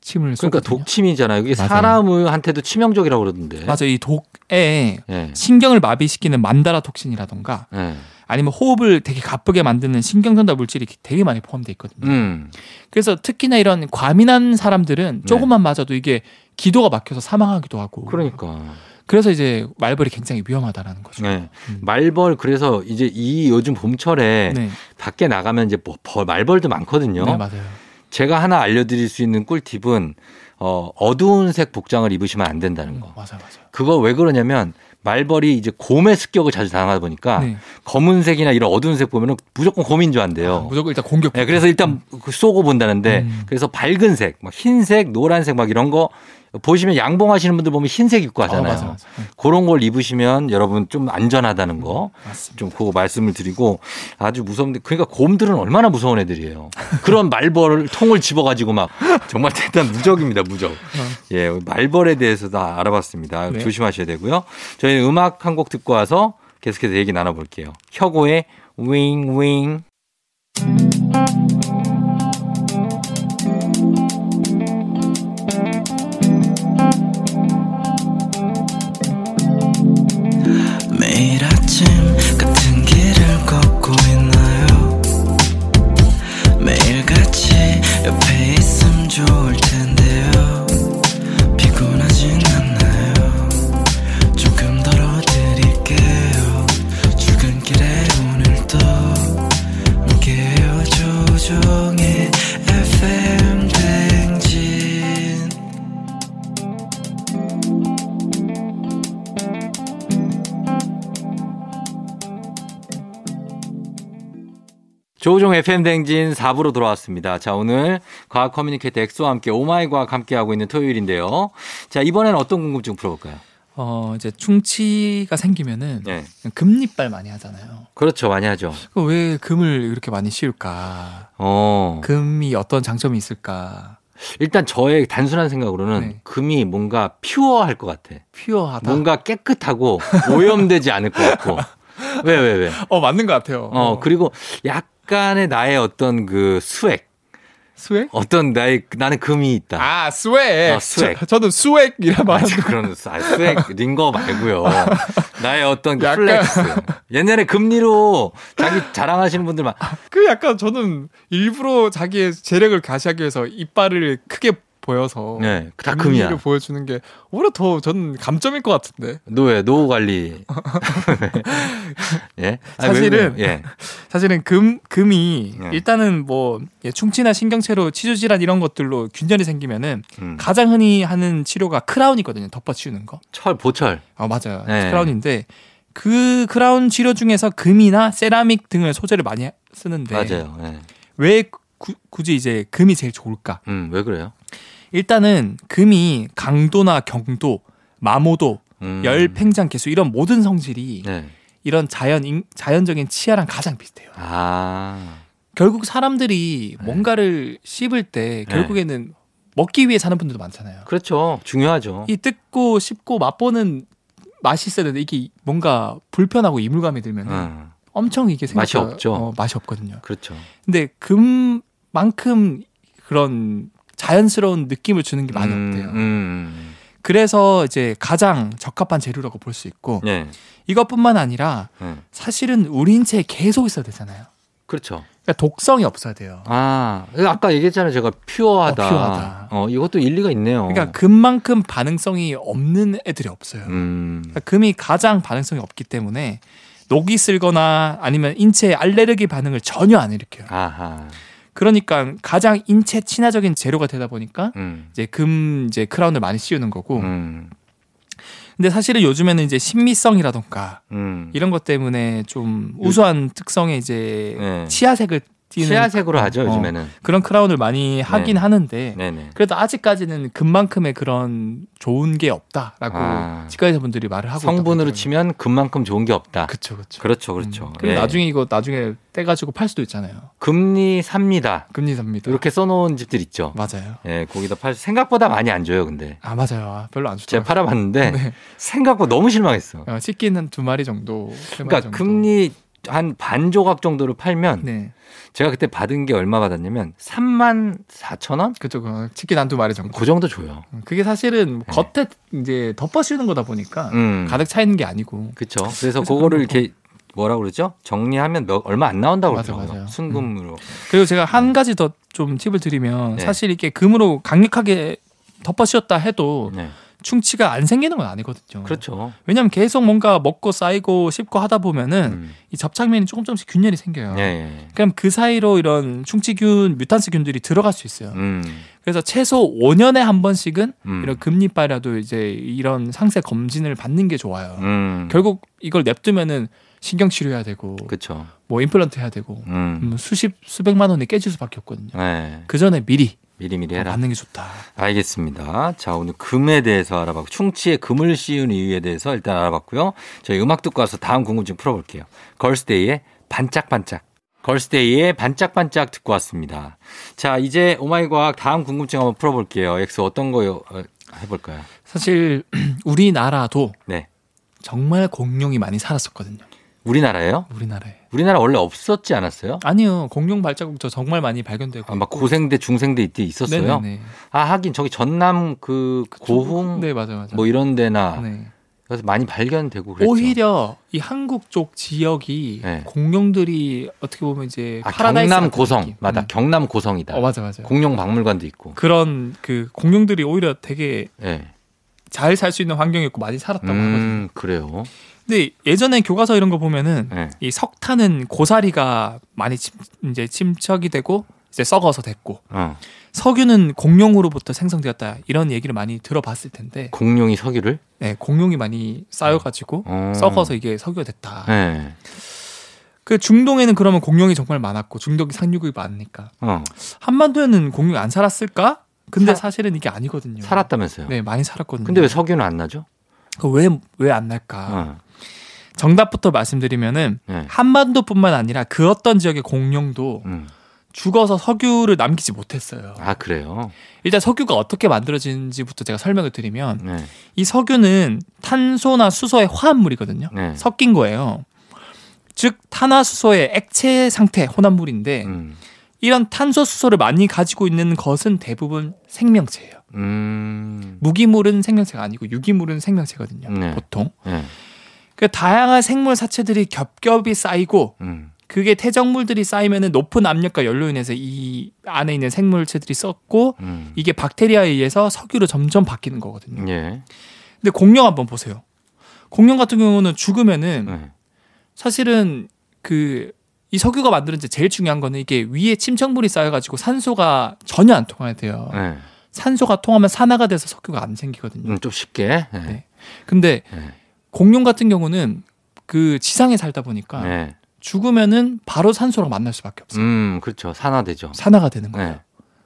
침을 그러니까 쏘거든요. 독침이잖아요. 이게. 사람한테도 치명적이라고 그러던데. 맞아 이 독에 예. 신경을 마비시키는 만다라 톡신이라던가 예. 아니면 호흡을 되게 가쁘게 만드는 신경전달 물질이 되게 많이 포함되어 있거든요. 음. 그래서 특히나 이런 과민한 사람들은 조금만 맞아도 이게 기도가 막혀서 사망하기도 하고. 그러니까. 그래서 이제 말벌이 굉장히 위험하다라는 거죠. 네. 음. 말벌 그래서 이제 이 요즘 봄철에 네, 밖에 나가면 이제 뭐 벌- 말벌도 많거든요. 네, 맞아요. 제가 하나 알려드릴 수 있는 꿀팁은 어, 어두운 색 복장을 입으시면 안 된다는 거. 맞아, 맞아. 그거 왜 그러냐면 말벌이 이제 곰의 습격을 자주 당하다 보니까 네. 검은색이나 이런 어두운 색 보면은 무조건 곰인 줄 안대요. 아, 무조건 일단 공격. 네, 그래서 일단 그 쏘고 본다는데 음. 그래서 밝은 색, 막 흰색, 노란색 막 이런 거 보시면 양봉하시는 분들 보면 흰색 입고 하잖아요. 어, 맞아, 맞아. 네, 그런 걸 입으시면 여러분 좀 안전하다는 거. 맞습니다. 좀 그거 말씀을 드리고 아주 무서운데 그러니까 곰들은 얼마나 무서운 애들이에요. 그런 말벌 통을 집어가지고 막 정말 대단 무적입니다 무적. 예 말벌에 대해서도 알아봤습니다. 네. 조심하셔야 되고요. 저희 음악 한 곡 듣고 와서 계속해서 얘기 나눠볼게요. 혁오의 윙윙. 조우종 FM 댕진 4부로 돌아왔습니다. 자, 오늘 과학 communicator 엑소와 함께 oh my 과학 함께 하고 있는 토요일인데요. 자, 이번에는 어떤 궁금증 풀어볼까요? 어 이제 충치가 생기면은 네. 금이빨 많이 하잖아요. 그렇죠. 많이 하죠. 그 왜 금을 이렇게 많이 씌울까? 어. 금이 어떤 장점이 있을까? 일단 저의 단순한 생각으로는 네. 금이 뭔가 pure할 것 같아. pure하다. 뭔가 깨끗하고 오염되지 않을 것 같고. (laughs) (laughs) 왜, 왜, 왜? 어 맞는 것 같아요. 어, 그리고 약간의 나의 어떤 그 swag. Swag? 어떤 나의, 나는 금이 있다. 아 swag. 어, swag. 저, 저는 수액이라 아, 말하는 그런 아, 수액 링거 말고요. (laughs) 나의 어떤 그 약간- Flex. 옛날에 금니로 자기 자랑하시는 분들 막 그 약간 저는 일부러 자기의 재력을 과시하기 위해서 이빨을 크게 보여서 네, 다 금니를 금이야. 보여주는 게 오히려 더 저는 감점일 것 같은데 노예, 노후 관리. (laughs) 예? 아니, 왜 사실은? 예. 사실은 금 금이 네. 일단은 뭐 예, 충치나 신경체로 치주 질환 이런 것들로 균열이 생기면은 음. 가장 흔히 하는 치료가 크라운이거든요 덮어치우는 거. 철, 보철. 아 맞아요 네. 크라운인데 그 크라운 치료 중에서 금이나 세라믹 등을 소재를 많이 쓰는데 맞아요. 예. 왜 구- 굳이 이제 금이 제일 좋을까? 음, 왜 그래요? 일단은 금이 강도나 경도, 마모도, 음. 열, 팽장, 개수 이런 모든 성질이 네. 이런 자연 인- 자연적인 치아랑 가장 비슷해요. 아. 결국 사람들이 네. 뭔가를 씹을 때 결국에는 먹기 위해 사는 분들도 많잖아요. 그렇죠. 중요하죠. 이 뜯고 씹고 맛보는 맛이 있어야 되는데 이게 뭔가 불편하고 이물감이 들면 은 음, 엄청 이게 생각보다 맛이 없죠. 어, 맛이 없거든요. 그렇죠. 근데 금 만큼 그런 자연스러운 느낌을 주는 게 많이 음, 없대요. 음. 그래서 이제 가장 적합한 재료라고 볼 수 있고 예. 이것뿐만 아니라 예. 사실은 우리 인체에 계속 있어야 되잖아요. 그렇죠. 그러니까 독성이 없어야 돼요. 아, 아까 얘기했잖아요. 제가 퓨어하다. 어, 퓨어하다. 어, 이것도 일리가 있네요. 그러니까 금만큼 반응성이 없는 애들이 없어요. 음. 그러니까 금이 가장 반응성이 없기 때문에 녹이 쓸거나 아니면 인체에 알레르기 반응을 전혀 안 일으켜요. 아하. 그러니까 가장 인체 친화적인 재료가 되다 보니까 음. 이제 금 이제 크라운을 많이 씌우는 거고. 음. 근데 사실은 요즘에는 이제 신미성이라던가 음. 이런 것 때문에 좀 우수한 특성의 이제 네. 치아색을 띄는 치아색으로 하죠, 어, 요즘에는. 그런 크라운을 많이 하긴 네. 하는데 네네. 그래도 아직까지는 금만큼의 그런 좋은 게 없다라고 아. 치과의사 분들이 말을 하고 성분으로 치면 금만큼 좋은 게 없다. 그렇죠, 그렇죠. 그렇죠, 그렇죠. 음, 그리고 예. 나중에 이거 나중에 떼가지고 팔 수도 있잖아요. 금리 삽니다. 금리 삽니다. 이렇게 써놓은 집들 있죠. 맞아요. 예, 거기다 팔 생각보다 많이 안 줘요, 근데. 아 맞아요. 아, 별로 안 제가 좋더라고요. 팔아봤는데 (laughs) 네. 생각보다 너무 실망했어. 어, 치킨 한두 마리 정도. 세 마리 그러니까 정도. 금리 한 반 조각 정도를 팔면 네, 제가 그때 받은 게 얼마 받았냐면 3만 4천 원? 그쪽 어, 치킨 한 두 마리 정도. 그 정도 줘요. 음, 그게 사실은 네. 겉에 이제 덮어 씌우는 거다 보니까 음. 가득 차 있는 게 아니고. 그렇죠. 그래서 그래서 그거를. 이렇게 뭐라 그러죠? 정리하면 몇, 얼마 안 나온다고 맞아, 그러더라고요. 순금으로. 그리고 제가 한 가지 더 좀 팁을 드리면 네. 사실 이게 금으로 강력하게 덮어 씌웠다 해도 네. 충치가 안 생기는 건 아니거든요. 그렇죠. 왜냐하면 계속 뭔가 먹고 쌓이고 씹고 하다 보면은 음. 이 접착면이 조금 조금씩 균열이 생겨요. 예, 예. 그럼 그 사이로 이런 충치균, 뮤탄스균들이 들어갈 수 있어요. 음. 그래서 최소 5년에 한 번씩은 음. 이런 금리빨이라도 이제 이런 상세 검진을 받는 게 좋아요. 음. 결국 이걸 냅두면은 신경 치료해야 되고 그렇죠. 뭐 임플란트 해야 되고 음. 음, 수십 수백만 원이 깨질 수밖에 없거든요. 네. 그 전에 미리 미리미리 해라. 받는 게 좋다. 알겠습니다. 자, 오늘 금에 대해서 알아봤고, 충치에 금을 씌운 이유에 대해서 일단 알아봤고요. 저희 음악 듣고 와서 다음 궁금증 풀어볼게요. 걸스데이의 반짝반짝. 걸스데이의 반짝반짝 듣고 왔습니다. 자, 이제 oh my 과학 다음 궁금증 한번 풀어볼게요. 엑소 어떤 거 어, 해볼까요? 사실 (clears throat) 우리나라도 네. 정말 공룡이 많이 살았었거든요. 우리나라예요? 우리나라에. 우리나라 원래 없었지 않았어요? 아니요. 공룡 발자국 저 정말 많이 발견되고. 아, 막. 고생대, 중생대 이때 있었어요? 네네네. 아, 하긴 저기 전남 그 고흥 네, 맞아요. 맞아요. 뭐 이런 데나 네. 그래서 많이 발견되고 그랬죠. 오히려 이 한국 쪽 지역이 네. 공룡들이 어떻게 보면 이제 아, 경남 고성. 맞다. 음. 경남 고성이다. 어 맞아 맞아. 공룡 박물관도 있고. 그런 그 공룡들이 오히려 되게 예. 잘 살 수 있는 환경이었고 많이 살았다고 하거든요. 음, 그래요. 근데 예전에 교과서 이런 거 보면은 예. 이 석탄은 고사리가 많이 침, 이제 침척이 되고 이제 썩어서 됐고 어. 석유는 공룡으로부터 생성되었다 이런 얘기를 많이 들어봤을 텐데 공룡이 석유를? 네, 공룡이 많이 쌓여가지고 어. 썩어서 이게 석유가 됐다. 예. 그 중동에는 그러면 공룡이 정말 많았고 중동이 상륙이 많으니까 어. 한반도에는 공룡이 안 살았을까? 근데 사- 사실은 이게 아니거든요. 살았다면서요. 네, 많이 살았거든요. 근데 왜 석유는 안 나죠? 왜왜 안 날까? 어. 정답부터 말씀드리면은 예. 한반도뿐만 아니라 그 어떤 지역의 공룡도 음. 죽어서 석유를 남기지 못했어요. 아, 그래요. 일단 석유가 어떻게 만들어지는지부터 제가 설명을 드리면 네. 이 석유는 탄소나 수소의 화합물이거든요. 네. 섞인 거예요. 즉 탄화수소의 액체 상태 혼합물인데 음. 이런 탄소 수소를 많이 가지고 있는 것은 대부분 생명체예요. 음. 무기물은 생명체가 아니고 유기물은 생명체거든요. 네. 보통. 예. 그 다양한 생물 사체들이 겹겹이 쌓이고 음. 그게 태정물들이 쌓이면 높은 압력과 열로 인해서 이 안에 있는 생물체들이 썩고 음. 이게 박테리아에 의해서 석유로 점점 바뀌는 거거든요. 예. 근데 공룡 한번 보세요. 공룡 같은 경우는 죽으면은 네. 사실은 그 이 석유가 만드는 데 제일 중요한 거는 이게 위에 침척물이 쌓여가지고 산소가 전혀 안 통해야 돼요. 네. 산소가 통하면 산화가 돼서 석유가 안 생기거든요. 음, 좀 쉽게. 예. 네. 근데 네. 공룡 같은 경우는 그 지상에 살다 보니까 네. 죽으면은 바로 산소랑 만날 수밖에 없어요. 음, 그렇죠. 산화되죠. 산화가 되는 거예요. 네.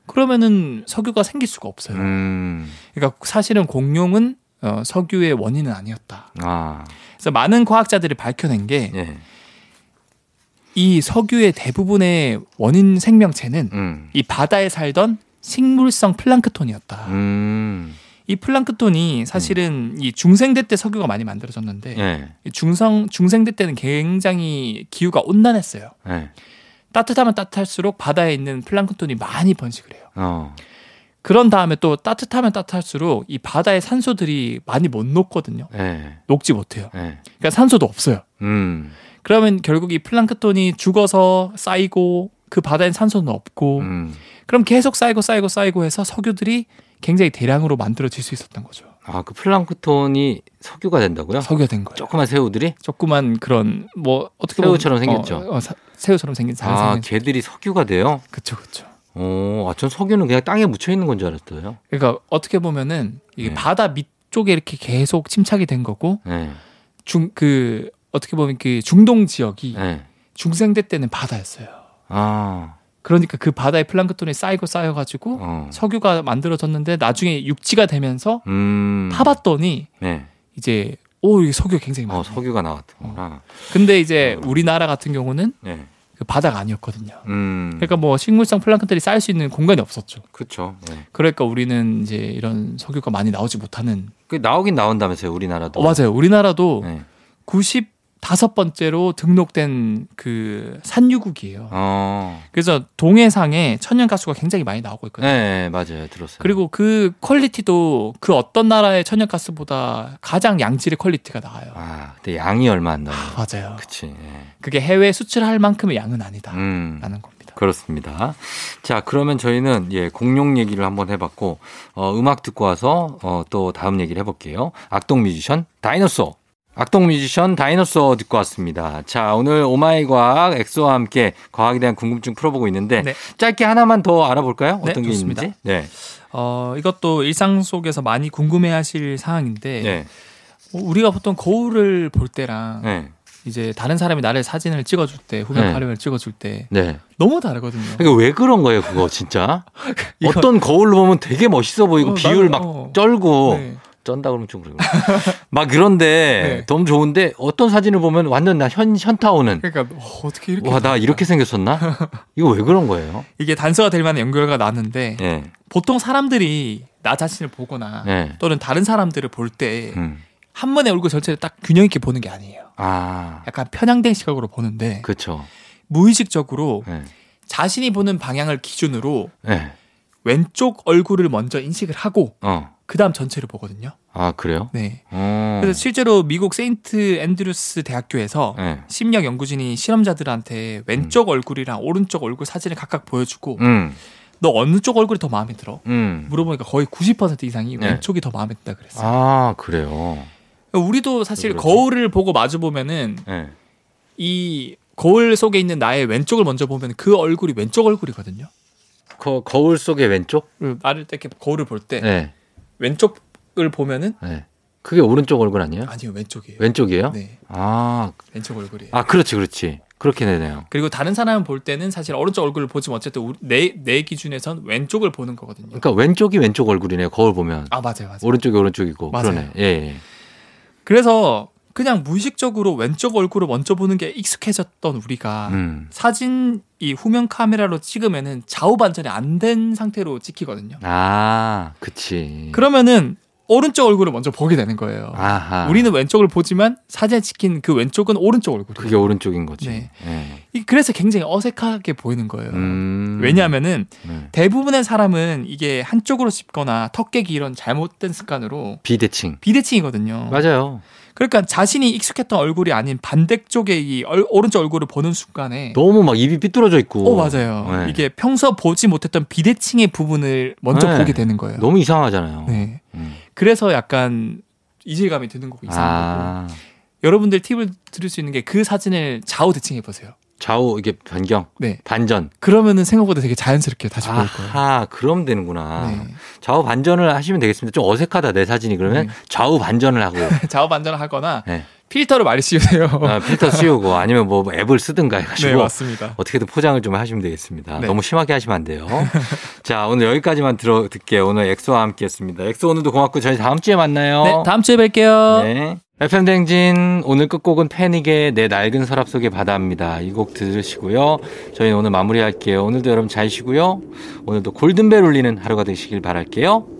그러면은 석유가 생길 수가 없어요. 음. 그러니까 사실은 공룡은 어, 석유의 원인은 아니었다. 아. 그래서 많은 과학자들이 밝혀낸 게 이 예. 석유의 대부분의 원인 생명체는 음. 이 바다에 살던 식물성 플랑크톤이었다. 음. 이 플랑크톤이 사실은 이 중생대 때 석유가 많이 만들어졌는데 예. 이 중성 중생대 때는 굉장히 기후가 온난했어요. 예. 따뜻하면 따뜻할수록 바다에 있는 플랑크톤이 많이 번식을 해요. 어. 그런 다음에 또 따뜻하면 따뜻할수록 이 바다의 산소들이 많이 못 녹거든요. 네. 녹지 못해요. 네. 그러니까 산소도 없어요. 음. 그러면 결국 이 플랑크톤이 죽어서 쌓이고 그 바다엔 산소는 없고 음. 그럼 계속 쌓이고 쌓이고 쌓이고 해서 석유들이 굉장히 대량으로 만들어질 수 있었던 거죠. 아, 그 플랑크톤이 석유가 된다고요? 석유가 된 거예요. 조그만 새우들이? 조그만 그런 뭐 어떻게 새우처럼 보면, 생겼죠? 어, 어, 사- 새우처럼 생긴 잘 아, 생긴. 걔들이 석유가 돼요? 그쵸 그쵸. 어, 아, 전 석유는 그냥 땅에 묻혀 있는 건 줄 알았어요. 그러니까 어떻게 보면은 이게 네. 바다 밑 쪽에 이렇게 계속 침착이 된 거고 네. 중그 어떻게 보면 그 중동 지역이 네. 중생대 때는 바다였어요. 아, 그러니까 그 바다에 플랑크톤이 쌓이고 쌓여가지고 어. 석유가 만들어졌는데 나중에 육지가 되면서 음. 파봤더니 네. 이제 오 이게 석유 가 굉장히 많아. 어, 석유가 나왔구나. 근데 이제 우리나라 같은 경우는 네. 그 바다가 아니었거든요. 음. 그러니까 뭐 식물성 플랑크톤이 쌓일 수 있는 공간이 없었죠. 그렇죠. 네. 그러니까 우리는 이제 이런 석유가 많이 나오지 못하는. 그 나오긴 나온다면서요, 우리나라도. 어, 맞아요. 우리나라도 네. 95번째로 등록된 그 산유국이에요. 어. 그래서 동해상에 천연 가스가 굉장히 많이 나오고 있거든요. 네, 맞아요. 들었어요. 그리고 그 quality도 그 어떤 나라의 천연 가스보다 가장 양질의 quality가 나와요. 아, 근데 양이 얼마 안 나요. 맞아요. 그치. 네. 그게 해외 수출할 만큼의 양은 아니다. 음. 라는 겁니다. 그렇습니다. 자, 그러면 저희는 예, 공룡 얘기를 한번 해봤고, 어, 음악 듣고 와서 어, 또 다음 얘기를 해볼게요. 악동 뮤지션 DINOSAUR. 악동 뮤지션 DINOSAUR 듣고 왔습니다. 자, 오늘 오마이 과학 엑소와 함께 과학에 대한 궁금증 풀어보고 있는데, 네. 짧게 하나만 더 알아볼까요? 네, 어떤 게 좋습니다. 있는지? 네. 어, 이것도 일상 속에서 많이 궁금해 하실 사항인데, 네. 어, 우리가 보통 거울을 볼 때랑 네. 이제 다른 사람이 나를 사진을 찍어줄 때, 후면 네. 촬영을 찍어줄 때 네. 너무 다르거든요. 그러니까 왜 그런 거예요, 그거 진짜? (laughs) 어떤 거울로 보면 되게 멋있어 보이고 어, 비율 막 어. 쩔고 네. 쩐다 그러면 좀 그래요. 막 그런데 (laughs) 네. 너무 좋은데 어떤 사진을 보면 완전 나 현, 현타 오는 그러니까 어, 어떻게 이렇게 와, 나? 이렇게 생겼었나? 이거 왜 그런 거예요? 이게 단서가 될 만한 연구가 나는데 예. 보통 사람들이 나 자신을 보거나 네. 또는 다른 사람들을 볼때한 음. 번에 얼굴 전체를 딱 균형 있게 보는 게 아니에요. 아, 약간 편향된 시각으로 보는데 그쵸. 무의식적으로 예. 자신이 보는 방향을 기준으로 예. 왼쪽 얼굴을 먼저 인식을 하고 어. 그 다음 전체를 보거든요. 아, 그래요? 네. 어. 그래서 실제로 미국 세인트 앤드루스 대학교에서 예. 심리학 연구진이 실험자들한테 왼쪽 얼굴이랑 오른쪽 얼굴 사진을 각각 보여주고 음. 너 어느 쪽 얼굴이 더 마음에 들어? 음. 물어보니까 거의 90% 이상이 네. 왼쪽이 더 마음에 든다 그랬어요. 아, 그래요. 우리도 사실. 거울을 보고 마주 보면은 예. 이 거울 속에 있는 나의 왼쪽을 먼저 보면 그 얼굴이 왼쪽 얼굴이거든요. 거, 거울 속의 왼쪽? 그리고 나를 이렇게 거울을 볼때 예. 왼쪽을 보면은 예. 그게 오른쪽 얼굴 아니에요? 아니요 왼쪽이에요. 왼쪽이에요? 네, 아, 왼쪽 얼굴이에요. 아, 그렇지, 그렇지. 그렇게 되네요. 그리고 다른 사람 볼 때는 사실 오른쪽 얼굴을 보지만 어쨌든 내, 내 기준에선 왼쪽을 보는 거거든요. 그러니까 왼쪽이 왼쪽 얼굴이네요. 거울 보면. 아 맞아요, 맞아요. 오른쪽이 오른쪽이고. 맞아요. 그러네. 예, 예. 그래서 그냥 무의식적으로 왼쪽 얼굴을 먼저 보는 게 익숙해졌던 우리가 음. 사진 이 후면 카메라로 찍으면은 좌우 반전이 안 된 상태로 찍히거든요. 아, 그치. 그러면은 오른쪽 얼굴을 먼저 보게 되는 거예요. 아하. 우리는 왼쪽을 보지만 사진에 찍힌 그 왼쪽은 오른쪽 얼굴. 그게 오른쪽인 거지. 네. 예. 그래서 굉장히 어색하게 보이는 거예요. 음. 왜냐하면은 네. 대부분의 사람은 이게 한쪽으로 씹거나 턱 깨기 이런 잘못된 습관으로 비대칭. 비대칭이거든요. 맞아요. 그러니까 자신이 익숙했던 얼굴이 아닌 반대쪽의 이 얼- 오른쪽 얼굴을 보는 순간에 너무 막 입이 삐뚤어져 있고. 어 맞아요. 네. 이게 평소 보지 못했던 비대칭의 부분을 먼저 네. 보게 되는 거예요. 너무 이상하잖아요. 네. 음. 그래서 약간 이질감이 드는 거고 이상한 거고. 아, 여러분들 팁을 드릴 수 있는 게 그 사진을 좌우 대칭해 보세요. 좌우 이게 변경, 네. 반전. 그러면은 생각보다 되게 자연스럽게 다시 보일 거예요. 아하, 그럼 되는구나. 네. 좌우 반전을 하시면 되겠습니다. 좀 어색하다 내 사진이 그러면 네. 좌우 반전을 하고 (laughs) 좌우 반전을 하거나 네. 필터를 많이 씌우세요. 아, 필터 씌우고 아니면 뭐 앱을 쓰든가 해가지고 네, 맞습니다. 어떻게든 포장을 좀 하시면 되겠습니다. 네. 너무 심하게 하시면 안 돼요. (laughs) 자, 오늘 여기까지만 들어 듣게요. 오늘 엑소와 함께 했습니다. 엑소 오늘도 고맙고 저희 다음 주에 만나요. 네, 다음 주에 뵐게요. 네. FM 댕진 오늘 끝곡은 패닉의 내 낡은 서랍 속의 바다입니다. 이 곡 들으시고요. 저희는 오늘 마무리할게요. 오늘도 여러분 잘 쉬고요. 오늘도 골든벨 울리는 하루가 되시길 바랄게요.